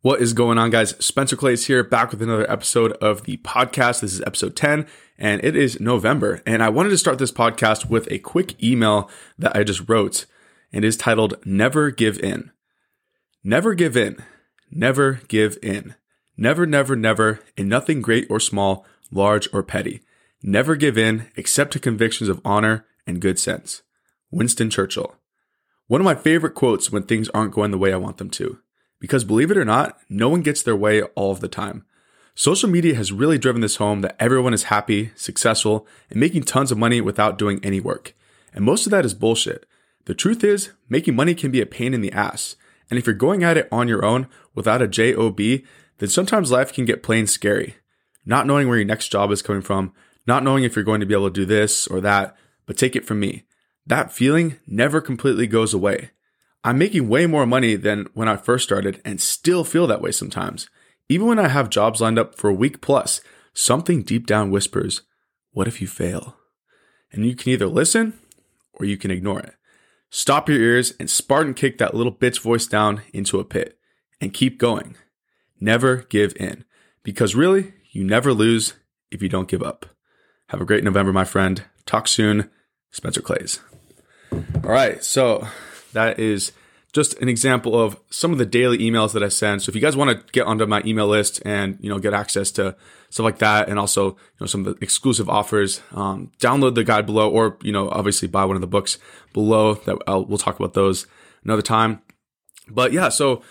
What is going on, guys? Spencer Clays here, back with another episode of the podcast. This is episode 10, and it is November. And I wanted to start this podcast with a quick email that I just wrote, and is titled Never Give In. Never give in. Never give in. Never, never, never, in nothing great or small, large or petty. Never give in except to convictions of honor and good sense. Winston Churchill. One of my favorite quotes when things aren't going the way I want them to. Because believe it or not, no one gets their way all of the time. Social media has really driven this home that everyone is happy, successful, and making tons of money without doing any work. And most of that is bullshit. The truth is, making money can be a pain in the ass. And if you're going at it on your own without a job, then sometimes life can get plain scary. Not knowing where your next job is coming from, not knowing if you're going to be able to do this or that, but take it from me. That feeling never completely goes away. I'm making way more money than when I first started and still feel that way sometimes. Even when I have jobs lined up for a week plus, something deep down whispers, What if you fail? And you can either listen or you can ignore it. Stop your ears and Spartan kick that little bitch voice down into a pit and keep going. Never give in because really, you never lose if you don't give up. Have a great November, my friend. Talk soon. Spencer Clays. All right. So that is just an example of some of the daily emails that I send. So if you guys want to get onto my email list and you know get access to stuff like that, and also you know some of the exclusive offers, um, download the guide below, or you know obviously buy one of the books below. That I'll, we'll talk about those another time. But yeah, so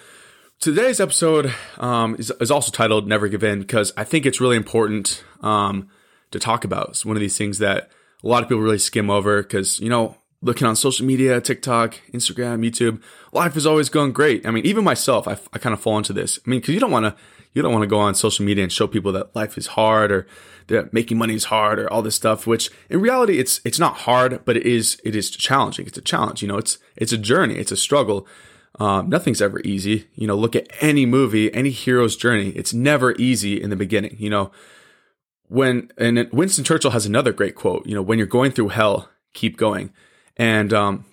today's episode um, is, is, also titled "Never Give In" because I think it's really important um, to talk about. It's one of these things that a lot of people really skim over because you know looking on social media, TikTok, Instagram, YouTube, life is always going great. I mean, even myself, I, I kind of fall into this. I mean, cause you don't want to, you don't want to go on social media and show people that life is hard or that making money is hard or all this stuff, which in reality, it's, it's not hard, but it is, it is challenging. It's a challenge. You know, it's, it's a journey. It's a struggle. Um, nothing's ever easy. You know, look at any movie, any hero's journey. It's never easy in the beginning. You know, when, and Winston Churchill has another great quote, you know, when you're going through hell, keep going. And, um,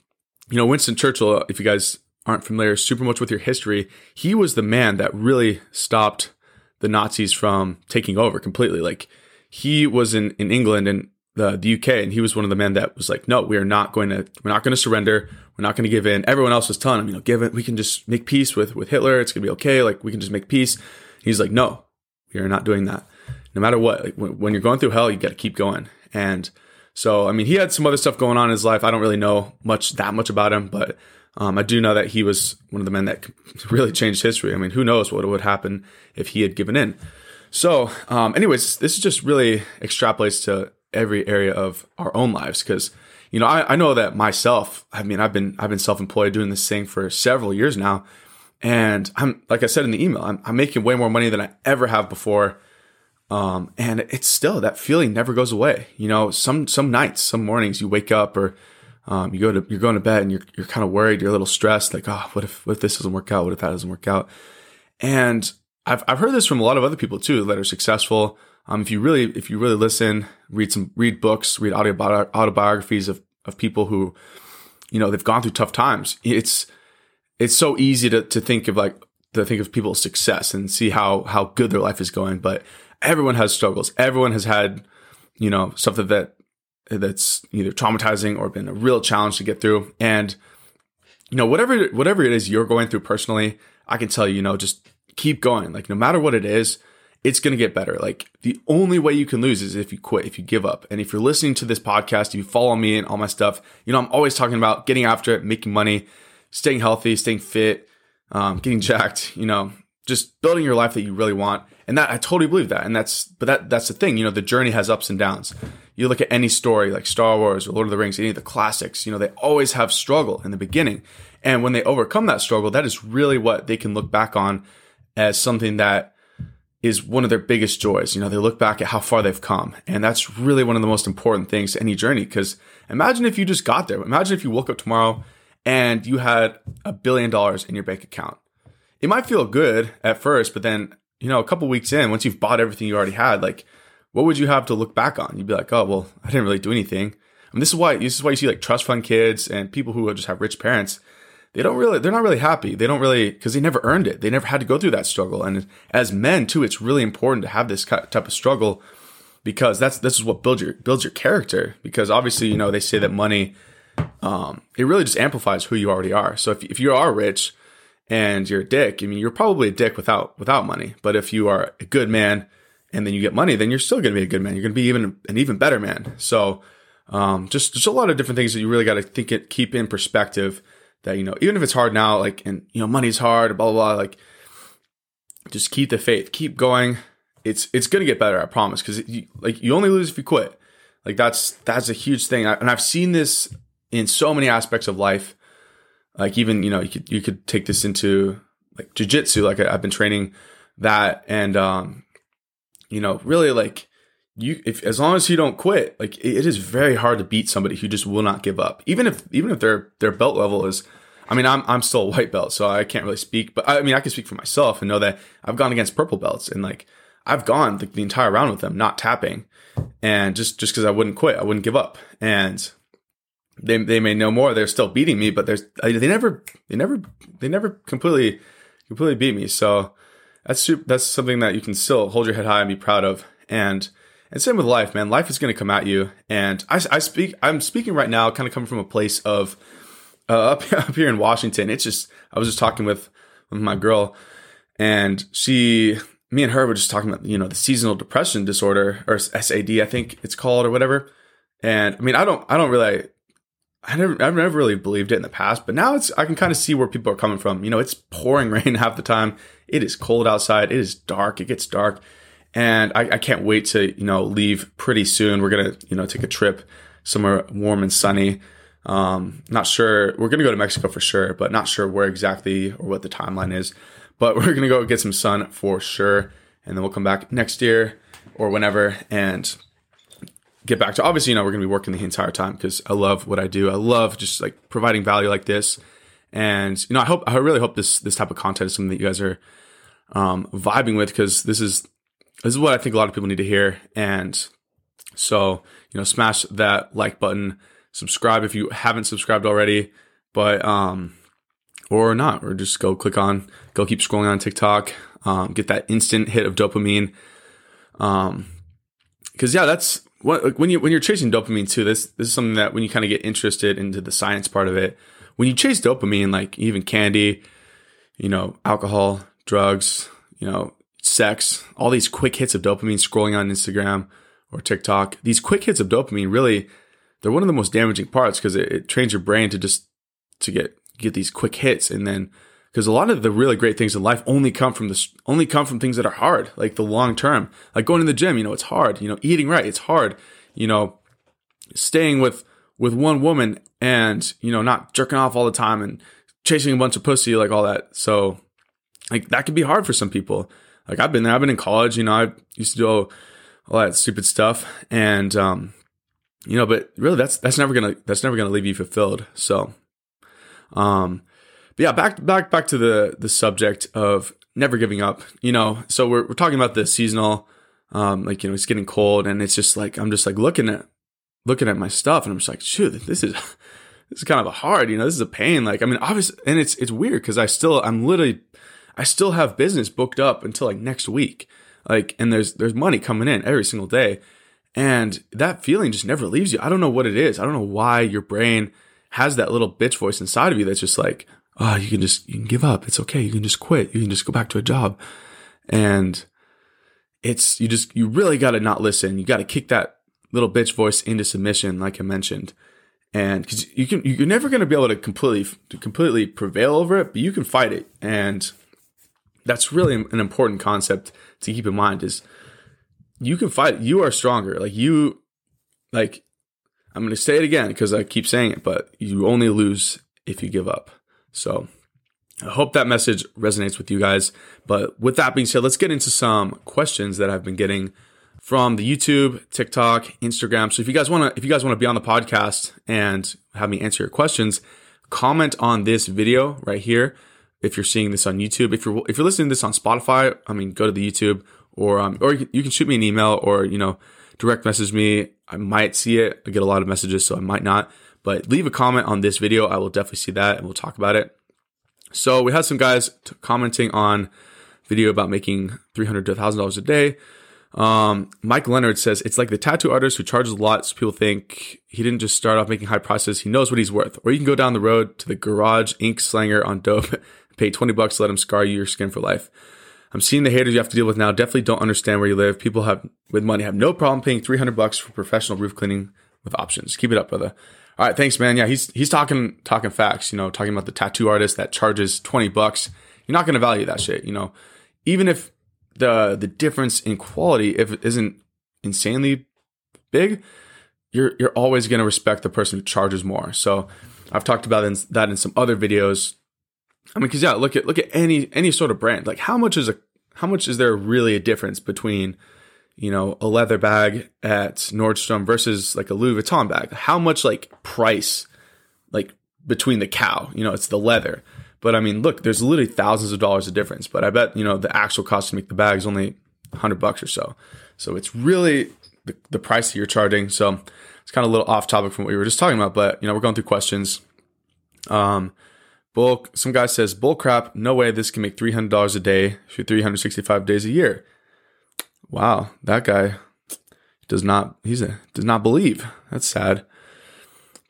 you know, Winston Churchill, if you guys aren't familiar super much with your history, he was the man that really stopped the Nazis from taking over completely. Like he was in, in England and the, the UK and he was one of the men that was like, no, we are not going to, we're not going to surrender. We're not going to give in. Everyone else was telling him, you know, give it. We can just make peace with, with Hitler. It's going to be okay. Like we can just make peace. He's like, no, we are not doing that. No matter what, like when, when you're going through hell, you got to keep going. And so, I mean, he had some other stuff going on in his life. I don't really know much that much about him, but um, I do know that he was one of the men that really changed history. I mean, who knows what would happen if he had given in. So, um, anyways, this is just really extrapolates to every area of our own lives because you know I, I know that myself. I mean, I've been I've been self employed doing this thing for several years now, and I'm like I said in the email, I'm, I'm making way more money than I ever have before. Um, and it's still that feeling never goes away. You know, some some nights, some mornings, you wake up or um, you go to you're going to bed and you're you're kind of worried, you're a little stressed, like, oh, what if what if this doesn't work out? What if that doesn't work out? And I've I've heard this from a lot of other people too that are successful. Um, if you really if you really listen, read some read books, read autobiographies of of people who, you know, they've gone through tough times. It's it's so easy to to think of like to think of people's success and see how how good their life is going, but everyone has struggles. Everyone has had, you know, something that that's either traumatizing or been a real challenge to get through. And you know, whatever whatever it is you're going through personally, I can tell you, you know, just keep going. Like no matter what it is, it's going to get better. Like the only way you can lose is if you quit, if you give up. And if you're listening to this podcast, you follow me and all my stuff, you know, I'm always talking about getting after it, making money, staying healthy, staying fit, um, getting jacked, you know, just building your life that you really want. And that I totally believe that. And that's, but that, that's the thing, you know, the journey has ups and downs. You look at any story like Star Wars or Lord of the Rings, any of the classics, you know, they always have struggle in the beginning. And when they overcome that struggle, that is really what they can look back on as something that is one of their biggest joys. You know, they look back at how far they've come. And that's really one of the most important things to any journey. Cause imagine if you just got there. Imagine if you woke up tomorrow and you had a billion dollars in your bank account. It might feel good at first, but then you know, a couple weeks in, once you've bought everything you already had, like, what would you have to look back on? You'd be like, oh, well, I didn't really do anything. I mean, this is why this is why you see like trust fund kids and people who just have rich parents. they don't really they're not really happy. They don't really because they never earned it. They never had to go through that struggle. And as men too, it's really important to have this type of struggle because that's this is what builds your builds your character. Because obviously, you know, they say that money um, it really just amplifies who you already are. So if if you are rich and you're a dick, I mean, you're probably a dick without without money. But if you are a good man and then you get money, then you're still going to be a good man. You're going to be even an even better man. So um, just just a lot of different things that you really got to think it keep in perspective. That you know, even if it's hard now, like and you know, money's hard, blah blah blah. Like, just keep the faith, keep going. It's it's going to get better, I promise. Because like you only lose if you quit. Like that's that's a huge thing, and I've seen this in so many aspects of life. Like even you know you could you could take this into like jujitsu. Like I, have been training that, and um, you know really like you if as long as you don't quit, like it is very hard to beat somebody who just will not give up. Even if even if their their belt level is I mean, I'm I'm still a white belt, so I can't really speak, but I mean, I can speak for myself and know that I've gone against purple belts and like I've gone the, the entire round with them, not tapping, and just just because I wouldn't quit, I wouldn't give up, and they they may know more. They're still beating me, but there's they never they never they never completely completely beat me. So that's that's something that you can still hold your head high and be proud of, and and same with life, man. Life is going to come at you. And I, I speak, I'm speaking right now, kind of coming from a place of uh, up, up here in Washington. It's just, I was just talking with, with my girl and she, me and her were just talking about, you know, the seasonal depression disorder or SAD, I think it's called or whatever. And I mean, I don't, I don't really, I never, I've never really believed it in the past, but now it's, I can kind of see where people are coming from. You know, it's pouring rain half the time. It is cold outside. It is dark. It gets dark and I, I, can't wait to you know leave pretty soon. We're gonna you know take a trip somewhere warm and sunny. Um, not sure we're gonna go to Mexico for sure, but not sure where exactly or what the timeline is. But we're gonna go get some sun for sure, and then we'll come back next year or whenever and get back to obviously you know we're gonna be working the entire time because I love what I do. I love just like providing value like this, and you know I hope I really hope this this type of content is something that you guys are um, vibing with because this is this is what I think a lot of people need to hear. And so, you know, smash that like button, subscribe if you haven't subscribed already, but, um, or not, or just go click on, go keep scrolling on TikTok, um, get that instant hit of dopamine. Um, cause yeah, that's what, like when you, when you're chasing dopamine too, this, this is something that when you kind of get interested into the science part of it, when you chase dopamine, like even candy, you know, alcohol, drugs, you know, sex, all these quick hits of dopamine scrolling on Instagram or TikTok. These quick hits of dopamine really they're one of the most damaging parts because it, it, trains your brain to just to get get these quick hits and then because a lot of the really great things in life only come from this only come from things that are hard like the long term like going to the gym you know it's hard you know eating right it's hard you know staying with with one woman and you know not jerking off all the time and chasing a bunch of pussy like all that so like that can be hard for some people like I've been there. I've been in college. You know, I used to do all, all that stupid stuff, and um, you know, but really, that's that's never gonna that's never gonna leave you fulfilled. So, um, but yeah, back back back to the the subject of never giving up. You know, so we're we're talking about the seasonal, um, like you know, it's getting cold, and it's just like I'm just like looking at looking at my stuff, and I'm just like, shoot, this is. This is kind of a hard, you know. This is a pain. Like, I mean, obviously, and it's it's weird because I still, I'm literally I still have business booked up until like next week. Like, and there's, there's money coming in every single day. And that feeling just never leaves you. I don't know what it is. I don't know why your brain has that little bitch voice inside of you that's just like, oh, you can just, you can give up. It's okay. You can just quit. You can just go back to a job. And it's, you just, you really got to not listen. You got to kick that little bitch voice into submission, like I mentioned. And because you can, you're never going to be able to completely, to completely prevail over it, but you can fight it. And that's really an important concept to keep in mind is you can fight you are stronger like you like i'm going to say it again because i keep saying it but you only lose if you give up so i hope that message resonates with you guys but with that being said let's get into some questions that i've been getting from the youtube tiktok instagram so if you guys want to if you guys want to be on the podcast and have me answer your questions comment on this video right here if you're seeing this on YouTube. If you're if you're listening to this on Spotify, I mean, go to the YouTube or um, or you can, shoot me an email or you know direct message me. I might see it. I get a lot of messages, so I might not. But leave a comment on this video. I will definitely see that and we'll talk about it. So we had some guys t- commenting on video about making 300 to $1,000 a day. Um, Mike Leonard says it's like the tattoo artist who charges a lot. So people think he didn't just start off making high prices. He knows what he's worth. Or you can go down the road to the garage ink slanger on dope, pay 20 bucks to let him scar you your skin for life. I'm seeing the haters you have to deal with now. Definitely don't understand where you live. People have with money have no problem paying 300 bucks for professional roof cleaning with options. Keep it up, brother. All right, thanks, man. Yeah, he's he's talking talking facts. You know, talking about the tattoo artist that charges 20 bucks. You're not going to value that shit. You know, even if the the difference in quality if it isn't insanely big, you're you're always going to respect the person who charges more. So I've talked about that in some other videos. I mean, because yeah, look at look at any any sort of brand. Like, how much is a how much is there really a difference between you know a leather bag at Nordstrom versus like a Louis Vuitton bag? How much like price like between the cow? You know, it's the leather. But I mean, look, there's literally thousands of dollars of difference. But I bet you know the actual cost to make the bag is only hundred bucks or so. So it's really the, the price that you're charging. So it's kind of a little off topic from what we were just talking about. But you know, we're going through questions. Um, bull. Some guy says bull crap. No way. This can make three hundred dollars a day for three hundred sixty-five days a year. Wow, that guy does not. He's a does not believe. That's sad.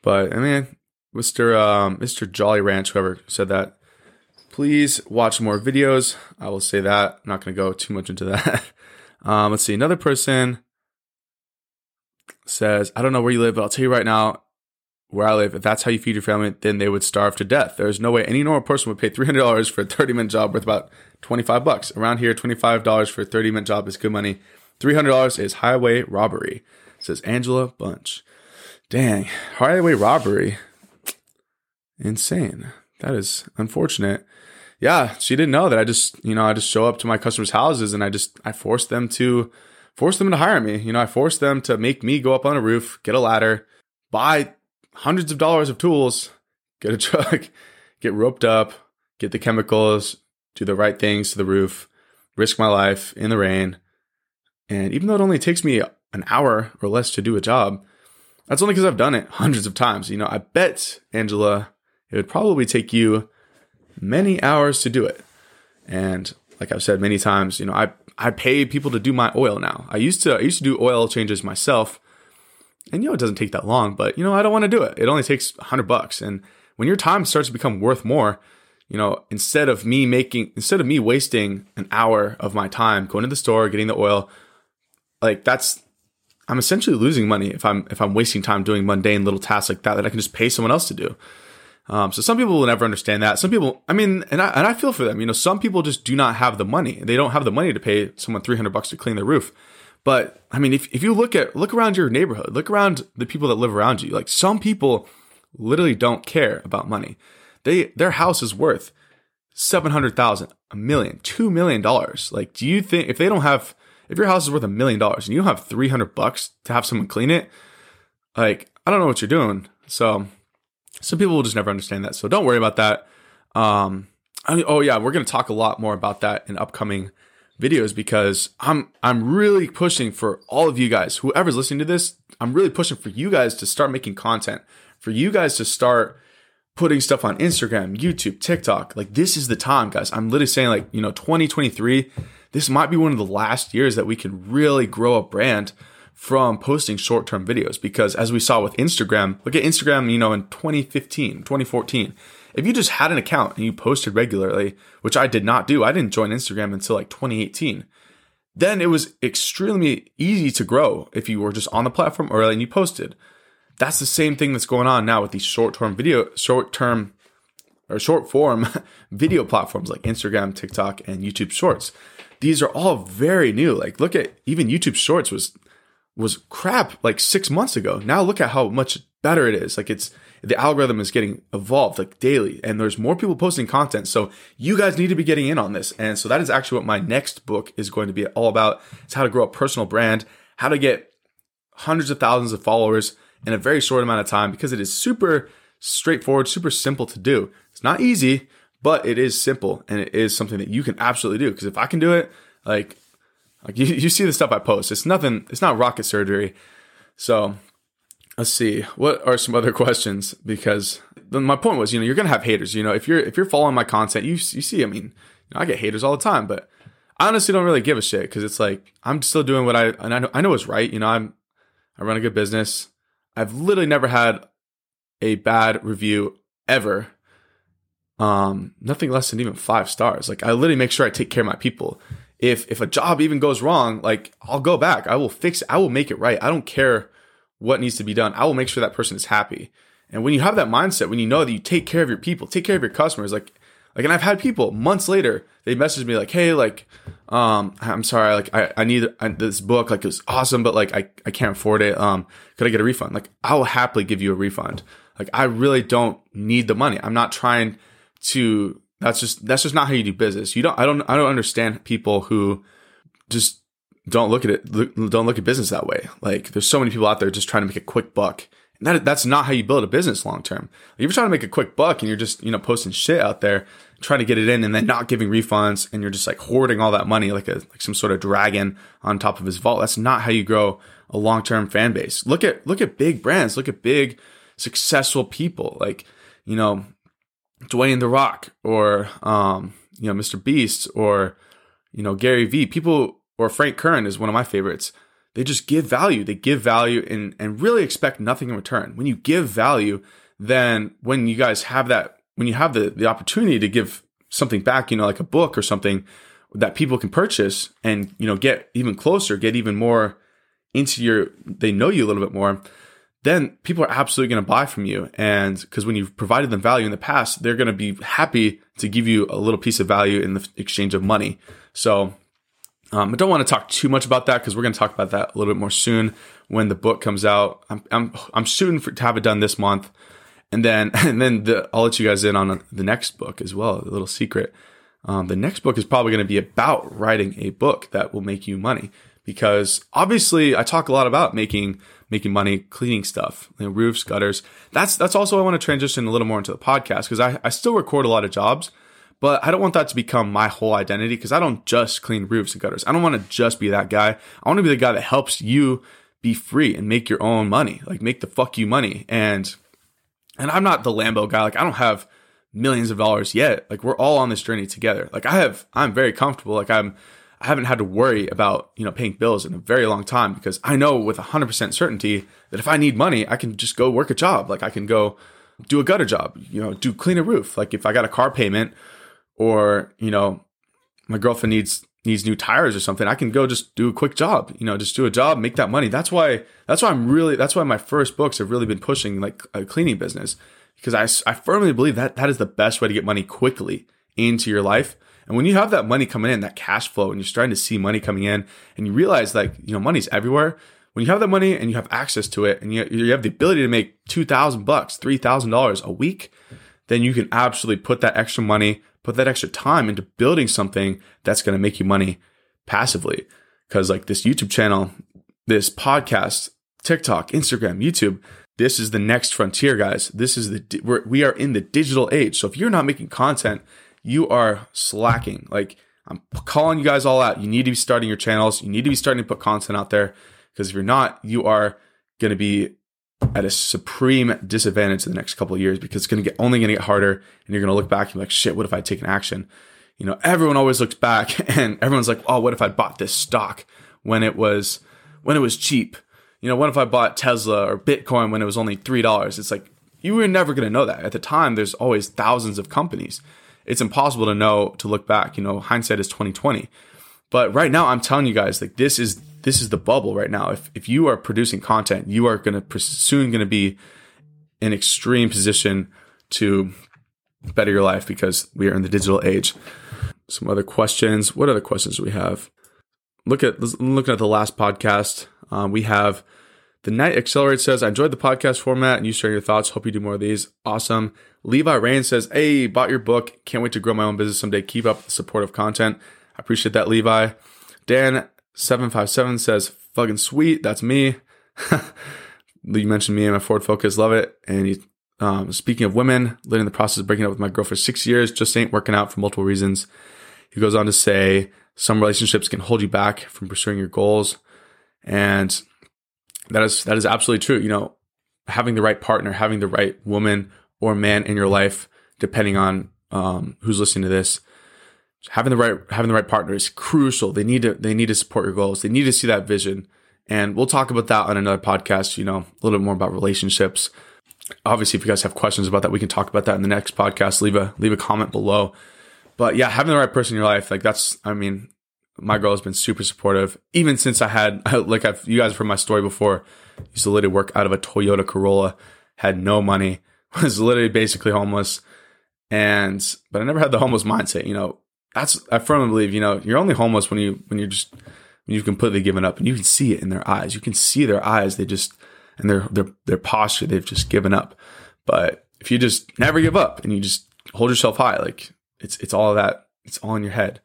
But I mean, Mr. Um, Mr. Jolly Ranch, whoever said that, Please watch more videos. I will say that. I'm not going to go too much into that. um, let's see. Another person says, I don't know where you live, but I'll tell you right now where I live. If that's how you feed your family, then they would starve to death. There's no way any normal person would pay $300 for a 30 minute job worth about 25 bucks. Around here, $25 for a 30 minute job is good money. $300 is highway robbery, says Angela Bunch. Dang, highway robbery. Insane. That is unfortunate yeah, she didn't know that I just, you know, I just show up to my customers' houses and I just, I force them to, force them to hire me. You know, I force them to make me go up on a roof, get a ladder, buy hundreds of dollars of tools, get a truck, get roped up, get the chemicals, do the right things to the roof, risk my life in the rain. And even though it only takes me an hour or less to do a job, that's only because I've done it hundreds of times. You know, I bet, Angela, it would probably take you many hours to do it. And like I've said many times, you know, I I pay people to do my oil now. I used to I used to do oil changes myself. And you know it doesn't take that long, but you know, I don't want to do it. It only takes 100 bucks and when your time starts to become worth more, you know, instead of me making instead of me wasting an hour of my time going to the store, getting the oil, like that's I'm essentially losing money if I'm if I'm wasting time doing mundane little tasks like that that I can just pay someone else to do. Um, so some people will never understand that. Some people, I mean, and I, and I feel for them. You know, some people just do not have the money. They don't have the money to pay someone 300 bucks to clean their roof. But I mean, if, if you look at, look around your neighborhood, look around the people that live around you, like some people literally don't care about money. They, their house is worth 700,000, a million, two million dollars. Like, do you think if they don't have, if your house is worth a million dollars and you have 300 bucks to have someone clean it, like, I don't know what you're doing. So some people will just never understand that. So don't worry about that. Um, I mean, oh yeah, we're to talk a lot more about that in upcoming videos because I'm I'm really pushing for all of you guys, whoever's listening to this, I'm really pushing for you guys to start making content, for you guys to start putting stuff on Instagram, YouTube, TikTok. Like this is the time, guys. I'm literally saying like, you know, 2023, this might be one of the last years that we can really grow a brand from posting short term videos because as we saw with Instagram, look at Instagram, you know, in 2015, 2014. If you just had an account and you posted regularly, which I did not do, I didn't join Instagram until like 2018. Then it was extremely easy to grow if you were just on the platform early and you posted. That's the same thing that's going on now with these short term video, short term or short form video platforms like Instagram, TikTok, and YouTube Shorts. These are all very new. Like, look at even YouTube Shorts was was crap like six months ago. Now look at how much better it is. Like it's the algorithm is getting evolved like daily and there's more people posting content. So you guys need to be getting in on this. And so that is actually what my next book is going to be all about. It's how to grow a personal brand, how to get hundreds of thousands of followers in a very short amount of time because it is super straightforward, super simple to do. It's not easy, but it is simple and it is something that you can absolutely do. Because if I can do it, like like you, you see the stuff I post. It's nothing, it's not rocket surgery. So let's see. What are some other questions? Because my point was, you know, you're gonna have haters. You know, if you're if you're following my content, you you see, I mean, you know, I get haters all the time, but I honestly don't really give a shit because it's like I'm still doing what I and I know I know is right. You know, I'm I run a good business. I've literally never had a bad review ever. Um, nothing less than even five stars. Like I literally make sure I take care of my people. If if a job even goes wrong, like I'll go back. I will fix. it. I will make it right. I don't care what needs to be done. I will make sure that person is happy. And when you have that mindset, when you know that you take care of your people, take care of your customers, like like, and I've had people months later, they message me like, "Hey, like, um, I'm sorry, like, I, I need this book, like, it's awesome, but like, I, I can't afford it. Um, could I get a refund? Like, I will happily give you a refund. Like, I really don't need the money. I'm not trying to. That's just that's just not how you do business. You don't. I don't. I don't understand people who just don't look at it. Don't look at business that way. Like, there's so many people out there just trying to make a quick buck. And that, that's not how you build a business long term. If you're trying to make a quick buck and you're just, you know, posting shit out there, trying to get it in and then not giving refunds and you're just like hoarding all that money like a like some sort of dragon on top of his vault. That's not how you grow a long-term fan base. Look at look at big brands, look at big successful people like, you know, Dwayne the Rock or um, you know, Mr. Beast or you know, Gary Vee. People or Frank Kern is one of my favorites. They just give value. They give value and and really expect nothing in return. When you give value, then when you guys have that when you have the, the opportunity to give something back, you know, like a book or something that people can purchase and, you know, get even closer, get even more into your, they know you a little bit more, then people are absolutely going to buy from you. And because when you've provided them value in the past, they're going to be happy to give you a little piece of value in the exchange of money. So um, I don't want to talk too much about that because we're going to talk about that a little bit more soon when the book comes out. I'm, I'm, I'm shooting for, to have it done this month and then and then the, I'll let you guys in on the next book as well. A little secret. Um, the next book is probably going to be about writing a book that will make you money because obviously I talk a lot about making making money cleaning stuff, you know, roofs, gutters. That's that's also I want to transition a little more into the podcast because I, I still record a lot of jobs, but I don't want that to become my whole identity because I don't just clean roofs and gutters. I don't want to just be that guy. I want to be the guy that helps you be free and make your own money, like make the fuck you money and and I'm not the Lambo guy. Like I don't have millions of dollars yet. Like we're all on this journey together. Like I have, I'm very comfortable. Like I'm, I haven't had to worry about, you know, paying bills in a very long time because I know with 100% certainty that if I need money, I can just go work a job. Like I can go do a gutter job, you know, do clean a roof. Like if I got a car payment or, you know, my girlfriend needs needs new tires or something, I can go just do a quick job, you know, just do a job, make that money. That's why, that's why I'm really, that's why my first books have really been pushing like a cleaning business because I, I firmly believe that that is the best way to get money quickly into your life. And when you have that money coming in, that cash flow, and you're starting to see money coming in and you realize like, you know, money's everywhere. When you have that money and you have access to it and you, you have the ability to make 2000 bucks, $3,000 a week, then you can absolutely put that extra money put that extra time into building something that's going to make you money passively. Cause like this YouTube channel, this podcast, TikTok, Instagram, YouTube, this is the next frontier, guys. This is the, we're, we are in the digital age. So if you're not making content, you are slacking. Like I'm calling you guys all out. You need to be starting your channels. You need to be starting to put content out there because if you're not, you are going to be at a supreme disadvantage in the next couple of years because it's going to get only going to get harder and you're going to look back and be like shit what if i'd taken action? You know everyone always looks back and everyone's like oh what if i bought this stock when it was when it was cheap? You know what if i bought tesla or bitcoin when it was only three dollars? It's like you were never going to know that. At the time there's always thousands of companies. It's impossible to know to look back. You know hindsight is 2020 but right now i'm telling you guys like this is this is the bubble right now. If if you are producing content, you are going to soon going to be in extreme position to better your life because we are in the digital age. Some other questions. What other questions do we have? Look at looking at the last podcast. Um, we have the Night Accelerate says, I enjoyed the podcast format and you share your thoughts. Hope you do more of these. Awesome. Levi Rain says, Hey, bought your book. Can't wait to grow my own business someday. Keep up the supportive content. I appreciate that, Levi. Dan 757 says, fucking sweet. That's me. you mentioned me and my Ford Focus. Love it. And he, um, speaking of women, living in the process of breaking up with my girl for six years, just ain't working out for multiple reasons. He goes on to say, some relationships can hold you back from pursuing your goals. And that is, that is absolutely true. You know, having the right partner, having the right woman or man in your life, depending on um, who's listening to this, having the right having the right partner is crucial. They need to they need to support your goals. They need to see that vision. And we'll talk about that on another podcast, you know, a little bit more about relationships. Obviously, if you guys have questions about that, we can talk about that in the next podcast. Leave a leave a comment below. But yeah, having the right person in your life, like that's I mean, my girl has been super supportive even since I had like I've you guys have heard my story before. Used to literally work out of a Toyota Corolla, had no money, was literally basically homeless. And but I never had the homeless mindset, you know. That's I firmly believe, you know, you're only homeless when you when you're just when you've completely given up and you can see it in their eyes. You can see their eyes, they just and their their their posture, they've just given up. But if you just never give up and you just hold yourself high, like it's it's all that, it's all in your head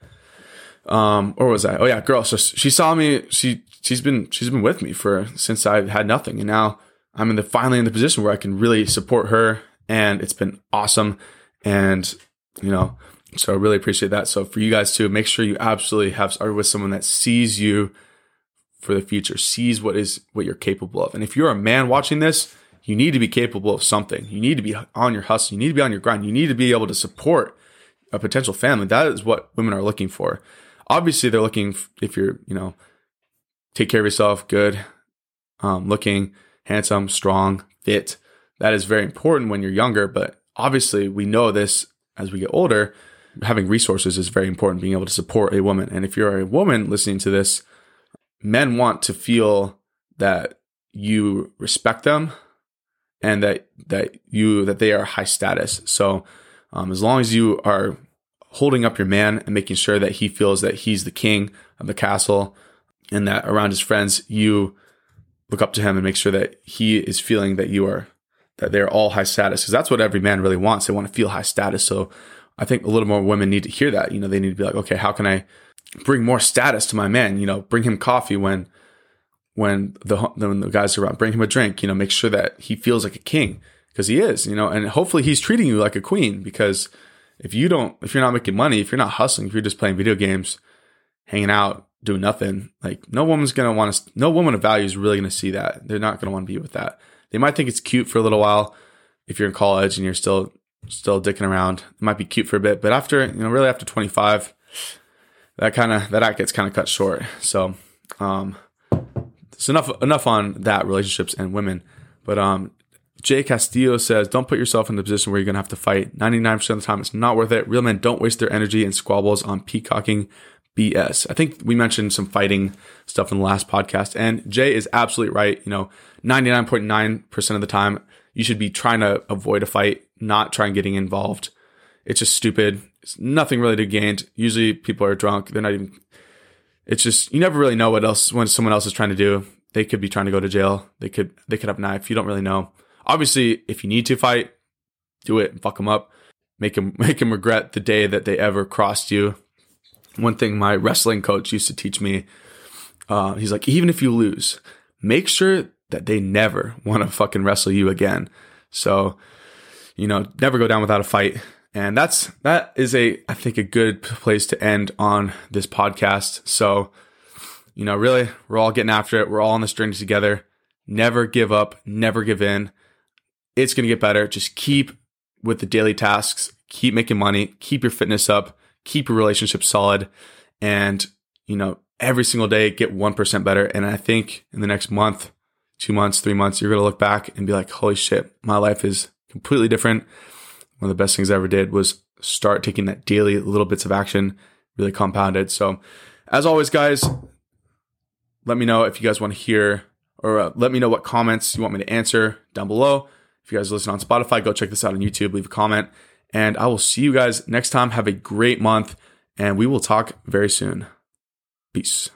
um, or was I? Oh yeah, girl. So she saw me. She she's been she's been with me for since I had nothing, and now I'm in the finally in the position where I can really support her, and it's been awesome. And you know, so I really appreciate that. So for you guys too, make sure you absolutely have are with someone that sees you for the future, sees what is what you're capable of. And if you're a man watching this, you need to be capable of something. You need to be on your hustle. You need to be on your grind. You need to be able to support a potential family. That is what women are looking for obviously they're looking if you're, you know, take care of yourself, good, um, looking, handsome, strong, fit. That is very important when you're younger, but obviously we know this as we get older. Having resources is very important, being able to support a woman. And if you're a woman listening to this, men want to feel that you respect them and that that you that they are high status. So um, as long as you are holding up your man and making sure that he feels that he's the king of the castle and that around his friends you look up to him and make sure that he is feeling that you are that they're all high status because that's what every man really wants they want to feel high status so i think a little more women need to hear that you know they need to be like okay how can i bring more status to my man you know bring him coffee when when the when the guys are around bring him a drink you know make sure that he feels like a king because he is you know and hopefully he's treating you like a queen because if you don't, if you're not making money, if you're not hustling, if you're just playing video games, hanging out, doing nothing, like no woman's gonna want to, no woman of value is really gonna see that. They're not gonna want to be with that. They might think it's cute for a little while if you're in college and you're still still dicking around. It might be cute for a bit, but after you know, really after 25, that kind of that act gets kind of cut short. So, um, it's enough enough on that relationships and women. But um, Jay Castillo says, don't put yourself in the position where you're to have to fight. 99% of the time, it's not worth it. Real men don't waste their energy and squabbles on peacocking BS. I think we mentioned some fighting stuff in the last podcast, and Jay is absolutely right. You know, 99.9% of the time, you should be trying to avoid a fight, not trying getting involved. It's just stupid. It's nothing really to gain. Usually people are drunk. They're not even, it's just, you never really know what else, when someone else is trying to do. They could be trying to go to jail. They could, they could have a knife. You don't really know. Obviously, if you need to fight, do it and fuck them up. Make them make them regret the day that they ever crossed you. One thing my wrestling coach used to teach me, uh, he's like, even if you lose, make sure that they never want to fucking wrestle you again. So, you know, never go down without a fight. And that's that is a I think a good place to end on this podcast. So, you know, really, we're all getting after it. We're all on this journey together. Never give up, never give in. It's going to get better. Just keep with the daily tasks, keep making money, keep your fitness up, keep your relationship solid, and, you know, every single day get 1% better. And I think in the next month, two months, three months, you're going to look back and be like, holy shit, my life is completely different. One of the best things I ever did was start taking that daily little bits of action, really compounded. So, as always, guys, let me know if you guys want to hear or uh, let me know what comments you want me to answer down below. If you guys listen on Spotify, go check this out on YouTube, leave a comment, and I will see you guys next time. Have a great month, and we will talk very soon. Peace.